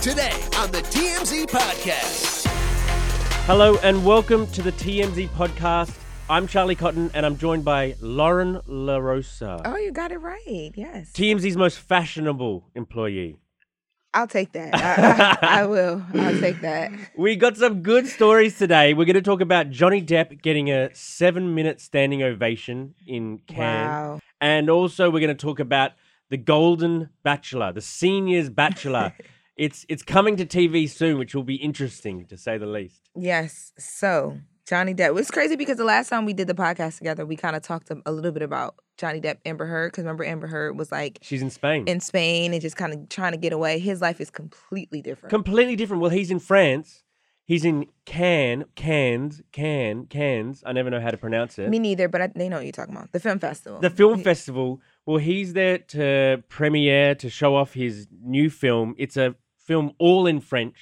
today on the TMZ Podcast. Hello and welcome to the TMZ podcast. I'm Charlie Cotton and I'm joined by Loren LaRosa, Oh, you got it right. Yes. TMZ's most fashionable employee. I'll take that. I, I, I will. I'll take that. We got some good stories today. We're going to talk about Johnny Depp getting a seven minute standing ovation in Cannes. Wow. And also, we're going to talk about the Golden Bachelor, the Seniors Bachelor. it's, it's coming to TV soon, which will be interesting to say the least. Yes. So Johnny Depp. It was crazy because the last time we did the podcast together, we kind of talked a, a little bit about Johnny Depp, Amber Heard. Because remember, Amber Heard was like She's in Spain. in Spain and just kind of trying to get away. His life is completely different. completely different. Well, he's in France. He's in Cannes, Cannes, Cannes, Cannes. I never know how to pronounce it. Me neither, but I, they know what you're talking about. The film festival. the film festival. Well, he's there to premiere to show off his new film. It's a film all in French.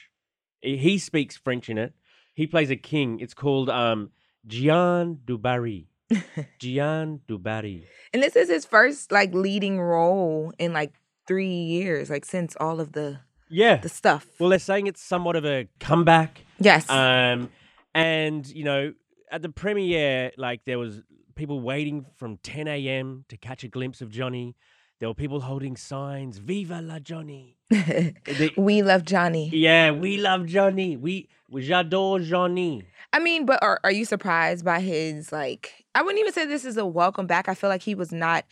He speaks French in it. He plays a king. It's called um, Jeanne du Barry. Jeanne du Barry. And this is his first like leading role in like three years, like since all of the Yeah. the stuff. Well, they're saying it's somewhat of a comeback. yes. Um, and you know, at the premiere, like there was people waiting from 10 a.m. to catch a glimpse of Johnny. There were people holding signs, "Viva la Johnny!" They- we love Johnny. yeah, we love Johnny. We, we j'adore Johnny. I mean, but are are you surprised by his like? I wouldn't even say this is a welcome back. I feel like he was not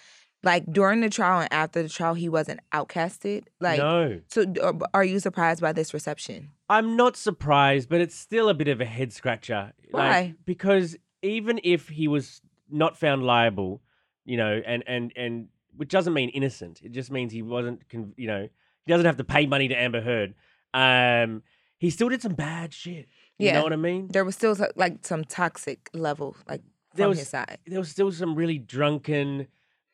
like during the trial and after the trial, he wasn't outcasted. Like, no, so are- uh, are you surprised by this reception? I'm not surprised, but it's still a bit of a head scratcher. Like, Why? because even if he was not found liable, you know, and and and which doesn't mean innocent. It just means he wasn't, you know, he doesn't have to pay money to Amber Heard. Um, he still did some bad shit. You Yeah. know what I mean? There was still like some toxic level, like There was- his side. There was still some really drunken,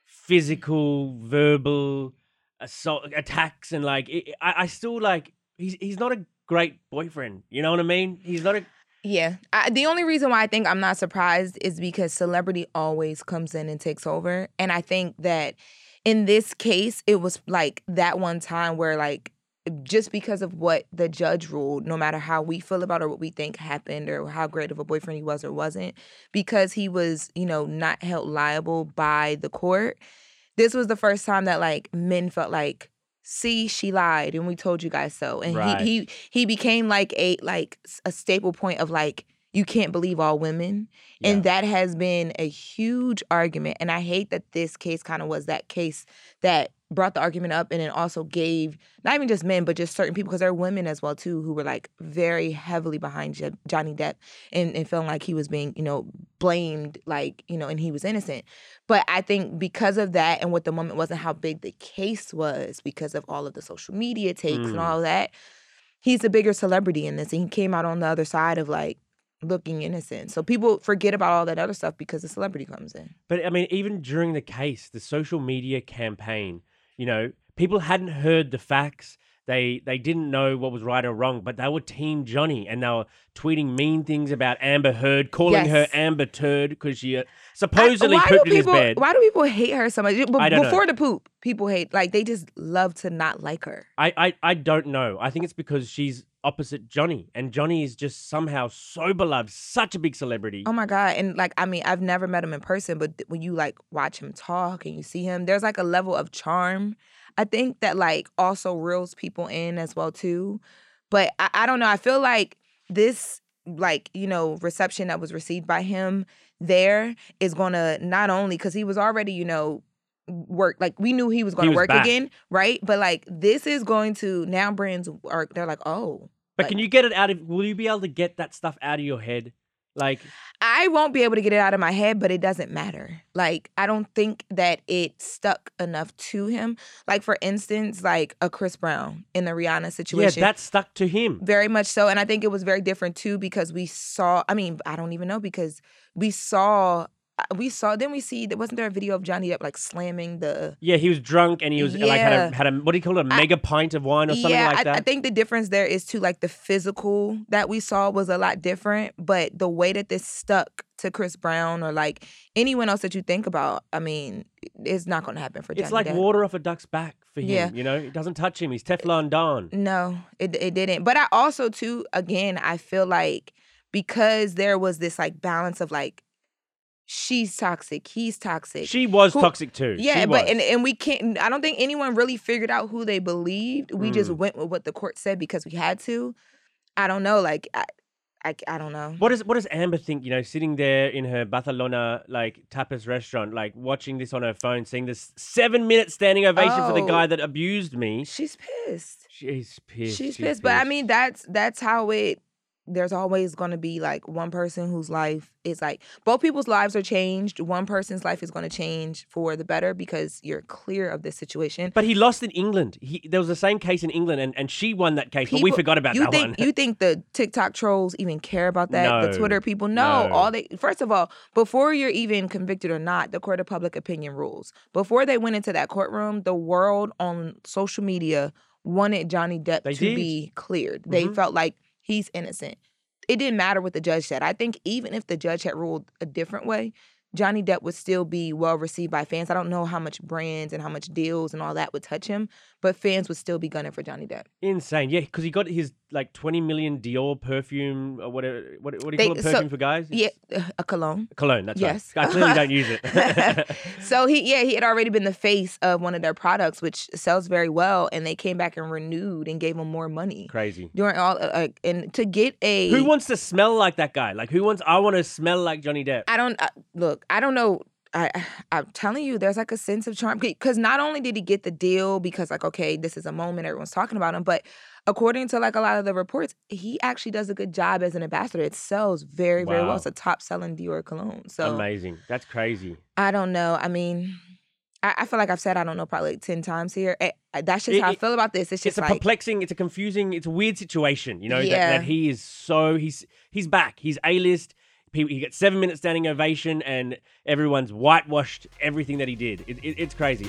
physical, verbal assault attacks, and like it, I, I still like he's he's not a great boyfriend. You know what I mean? He's not a Yeah. I, the only reason why I think I'm not surprised is because celebrity always comes in and takes over. And I think that in this case, it was like that one time where, like, just because of what the judge ruled, no matter how we feel about or what we think happened or how great of a boyfriend he was or wasn't, because he was, you know, not held liable by the court, this was the first time that like men felt like, see, she lied and we told you guys so. And Right. he he he became like a like a staple point of like you can't believe all women. And that has been a huge argument. And I hate that this case kind of was that case that brought the argument up and it also gave not even just men, but just certain people, because there are women as well too who were like very heavily behind Jo- Johnny Depp and, and feeling like he was being, you know, blamed, like, you know, and he was innocent. But I think because of that and what the moment was and how big the case was, because of all of the social media takes and Mm. all of that, he's a bigger celebrity in this. And he came out on the other side of like looking innocent. So people forget about all that other stuff because the celebrity comes in. But I mean, even during the case, the social media campaign, you know, people hadn't heard the facts. They they didn't know what was right or wrong, but they were Team Johnny, and they were tweeting mean things about Amber Heard, calling her Amber Turd because she uh, I- supposedly why pooped do in his people, bed. Why do people hate her so much? Be- I don't know. Before the poop, people hate like they just love to not like her. I, I I don't know. I think it's because she's opposite Johnny, and Johnny is just somehow so beloved, such a big celebrity. Oh my god! And like, I mean, I've never met him in person, but th- when you like watch him talk and you see him, there's like a level of charm. I think that like also reels people in as well too. But I, I don't know. I feel like this like you know reception that was received by him there is gonna not only because he was already you know work like we knew he was going He was work back. again right but like this is going to now brands are they're like oh but like- can you get it out of? Will you be able to get that stuff out of your head? Like, I won't be able to get it out of my head, but it doesn't matter. Like, I don't think that it stuck enough to him. Like, for instance, like a Chris Brown in the Rihanna situation. yeah, that stuck to him. very much so. And I think it was very different too because we saw, I mean, I don't even know because we saw, Uh, we saw, then we see, that wasn't there a video of Johnny Depp like slamming the, Yeah, he was drunk and he was like had a had a what do you call it, a I- mega pint of wine or something yeah, like I, that. I think the difference there is too like the physical that we saw was a lot different, but the way that this stuck to Chris Brown or like anyone else that you think about, I mean, it's not going to happen for Johnny It's like Depp. water off a duck's back for him. Yeah. You know, it doesn't touch him. He's Teflon Don. No, it it didn't. But I also too again I feel like because there was this like balance of like she's toxic, he's toxic. She was Who- toxic too. yeah, She but was. and and we can't. I don't think anyone really figured out who they believed. We just Mm. went with what the court said because we had to. I don't know. Like I, I, I don't know. What does what does Amber think? You know, sitting there in her Barcelona like tapas restaurant, like watching this on her phone, seeing this seven minute standing ovation for the Oh. guy that abused me. She's pissed. She's pissed. She's pissed. But I mean, that's that's how it. There's always going to be like one person whose life is like both people's lives are changed. One person's life is going to change for the better because you're clear of this situation. But he lost in England. He, there was the same case in England, and, and she won that case. but we forgot about you that think one. you think the TikTok trolls even care about that? No, the Twitter people, no. no. All they first of all, before you're even convicted or not, the court of public opinion rules. Before they went into that courtroom, the world on social media wanted Johnny Depp They to did. be cleared. They Mhm. felt like he's innocent. It didn't matter what the judge said. I think even if the judge had ruled a different way, Johnny Depp would still be well received by fans. I don't know how much brands and how much deals and all that would touch him, but fans would still be gunning for Johnny Depp. Insane, yeah, because he got his like twenty million Dior perfume or whatever. What, what do you They- call it? so- Perfume for guys? Yeah, a cologne. cologne. That's Yes. right. I clearly don't use it. so he yeah he had already been the face of one of their products which sells very well and they came back and renewed and gave him more money Crazy. during all uh, uh, and to get a Who wants to smell like that guy? Like who wants? I want to smell like Johnny Depp. I don't uh, look I don't know I I'm telling you there's like a sense of charm because not only did he get the deal because like okay this is a moment everyone's talking about him but according to like a lot of the reports he actually does a good job as an ambassador it sells very very well it's a top selling Dior cologne so Amazing. That's crazy. I don't know. I mean, I, I feel like I've said I don't know probably like ten times here. Eh, eh, that's just It- how I feel about this. It's just It's a like perplexing. It's a confusing. It's a weird situation. You know that, Yeah. that he is so he's he's back. He's a list. He, he gets seven minutes standing ovation, and everyone's whitewashed everything that he did. It, it, it's crazy.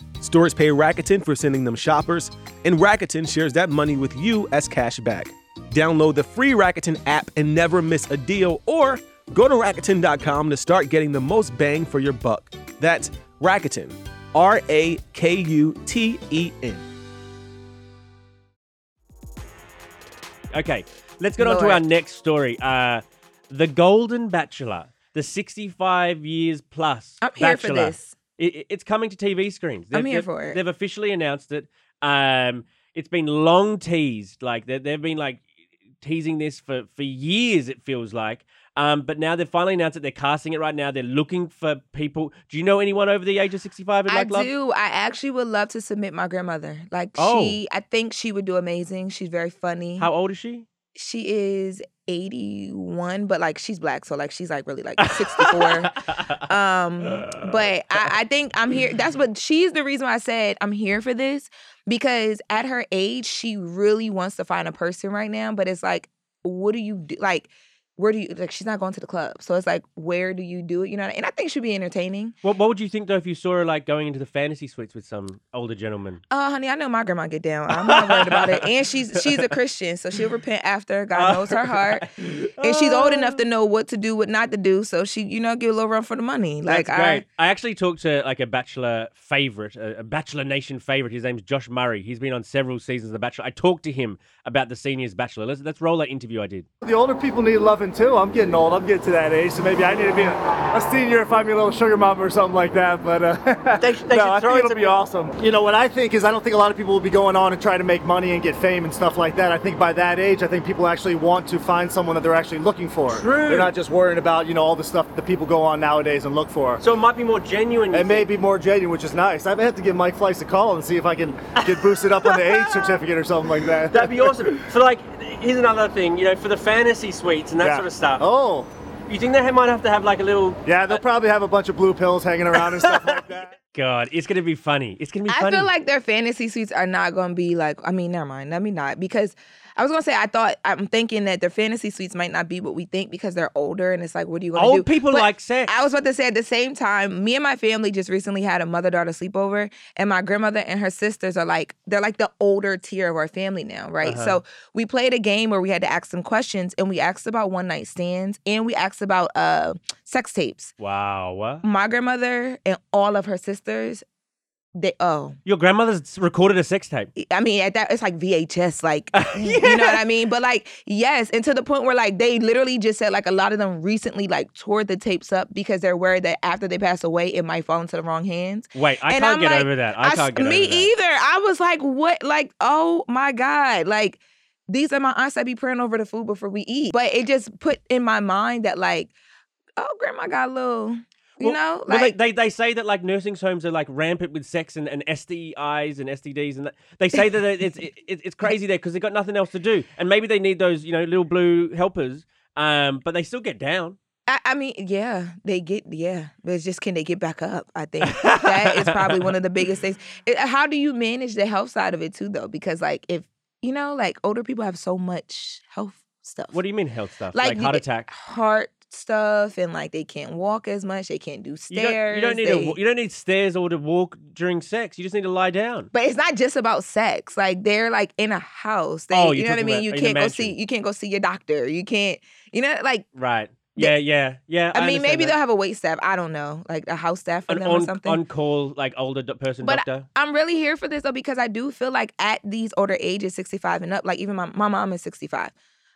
Stores pay Rakuten for sending them shoppers, and Rakuten shares that money with you as cash back. Download the free Rakuten app and never miss a deal, or go to Rakuten.com to start getting the most bang for your buck. That's Rakuten, R A K U T E N. Okay, let's get on to Lord. our next story. Uh, the Golden Bachelor, the 65 years plus. I'm here for Bachelor. this. It, it- it's coming to TV screens. I'm They've- here they've- for it. They've officially announced it. Um, it's been long teased. Like they, they've been like teasing this for for years. It feels like. Um, but now they've finally announced that they're casting it right now. They're looking for people. Do you know anyone over the age of 65 I like love? do. I actually would love to submit my grandmother. Like Oh. she, I think she would do amazing. She's very funny. How old is she? She is 81, but like she's black, so like she's like really like 64. um but I, I think i'm here that's what she's the reason why i said i'm here for this because at her age she really wants to find a person right now but it's like what do you do like where do you like she's not going to the club so it's like where do you do it you know and i think she'd be entertaining What What would you think though if you saw her like going into the fantasy suites with some older gentleman? oh honey i know my grandma get down i'm not worried about it and she's she's a christian so she'll repent after god knows her heart and she's old enough to oh. know what to do what not to do so she you know give a little run for the money like That's i great. I actually talked to like a Bachelor favorite, a, a Bachelor Nation favorite. His name's Josh Murray. He's been on several seasons of The Bachelor. I talked to him about the Seniors Bachelor. Let's let's roll that interview I did. The older people need love and too. I'm getting old. I'm getting to that age, so maybe I need to be a, a senior, find me a little sugar mama or something like that. But uh, They they no, I think it it'll be awesome. You know what I think is I don't think a lot of people will be going on and trying to make money and get fame and stuff like that. I think by that age, I think people actually want to find someone that they're actually looking for. True. They're not just worrying about you know all the stuff that the people go on nowadays and look for. So it might be more genuine. It may think? be more genuine, which is nice. I may have to give Mike Fleiss a call and see if I can get boosted up on the age certificate or something like that. That'd be awesome. For like, here's another thing. You know, for the fantasy suites and that Yeah. sort of stuff. Oh, You think they might have to have like a little? yeah, they'll uh, probably have a bunch of blue pills hanging around and stuff like that. God, it's gonna be funny. It's gonna be I funny. feel like their fantasy suites are not going to be like. I mean, never mind. Let me not because I was to say I thought I'm thinking that their fantasy suites might not be what we think because they're older and it's like, what are you going to do? Old people But like sex. I was about to say at the same time, me and my family just recently had a mother daughter sleepover, and my grandmother and her sisters are like they're like the older tier of our family now, right? Uh-huh. So we played a game where we had to ask some questions, and we asked about one night stands, and we asked about uh sex tapes. wow. What? My grandmother and all of her sisters, they oh Your grandmother's recorded a sex tape. I mean, at that it's like VHS, like you know what I mean. But like, yes, and to the point where like they literally just said like a lot of them recently like tore the tapes up because they're worried that after they pass away, it might fall into the wrong hands. Wait, I And can't I'm get like, over I can't get me over that. either. I was like, what? Like, oh my god, like these are my aunts that be praying over the food before we eat. But it just put in my mind that like, oh, grandma got a little. You Well- know, well, like they, they, they say that like nursing homes are like rampant with sex and, and STIs and STDs and that. they say that it's it, it, it's crazy there because they've got nothing else to do and maybe they need those you know little blue helpers um but they still get down. I, I mean, yeah, they get yeah, but it's just can they get back up? I think that is probably one of the biggest things. It- how do you manage the health side of it too, though? Because like if you know, like older people have so much health stuff. What do you mean health stuff Like like, heart attack? heart stuff and like they can't walk as much. They can't do You don't, stairs. you don't need they- to, you don't need stairs or to walk during sex. You just need to lie down. But it's not just about sex. Like they're like in a house. They, Oh, you know what I mean. You can't go see. You can't go see your doctor. You can't. You know, like Right. Yeah, yeah, yeah. I, mean, maybe that. they'll have a wait staff. I don't know, like a house staff for an them or something. on call like older do- person But doctor. I'm really here for this though because I do feel like at these older ages, 65 and up, like even my, my mom is 65.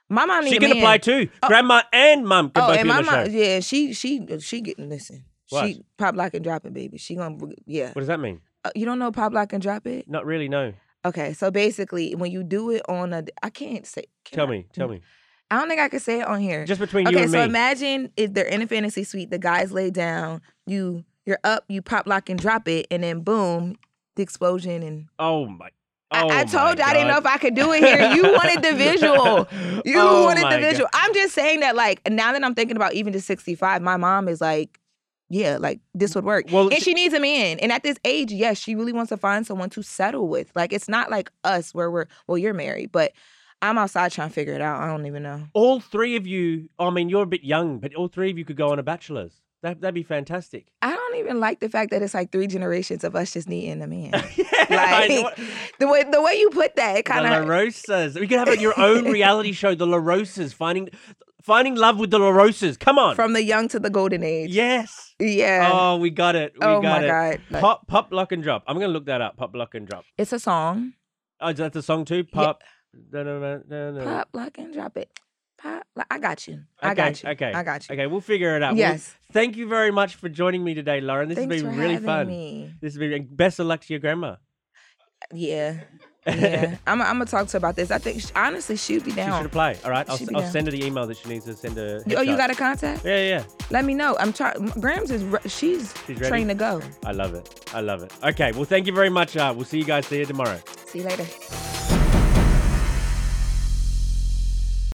My mom She can man. apply too. Grandma and mom can Oh, both and my mom, yeah, she she she getting listen. What? She pop lock and drop it, baby. She gonna yeah. What does that mean? Uh, you don't know pop lock and drop it? Not really. No. Okay, so basically, when you do it on a, I can't say. can Tell I? me. Tell me. I don't think I can say it on here. Just between you okay, and so me. imagine if they're in a fantasy suite, the guys lay down, you you're up, you pop lock and drop it, and then boom, the explosion and oh my. I, oh I my told you I didn't know if I could do it here. You wanted the visual. You Oh wanted the God. visual. I'm just saying that, like, now that I'm thinking about even to 65, my mom is like, yeah, like this would work. Well, and she- she needs a man. And at this age, yes, she really wants to find someone to settle with. Like, it's not like us where we're, well, you're married, but I'm outside trying to figure it out. I don't even know. All three of you. I mean, you're a bit young, but all three of you could go on a bachelor's. That that'd be fantastic. I don't even like the fact that it's like three generations of us just needing a man. Know like the way the way you put that, it kind La of Rosas. We could have your own reality show, The La Rosas, finding finding love with the La Rosas. Come on. from the young to the golden age. yes. Yeah. Oh, we got it. We Oh got my it. God. Pop, pop, lock and drop. I'm gonna look that up. Pop, lock and drop. It's a song. Oh, is that the song too? Pop. da, da, da, da. Pop, lock, and drop it. I got you. I Okay, got you. Okay. I got you. Okay, we'll figure it out. Well, Yes. thank you very much for joining me today, Loren. This Thanks has been really fun. me. This has been best of luck to your grandma. Yeah. Yeah. I'm, I'm gonna talk to her about this. I think sh- honestly she'd be down. She should apply. All right, I'll, I'll down. send her the email that she needs to send a. Oh, you got a contact? Yeah, yeah. Let me know. I'm trying. Grams is re- she's, She's ready? trained to go. I love it. I love it. Okay, well, thank you very much. Uh, we'll see you guys here tomorrow. See you later.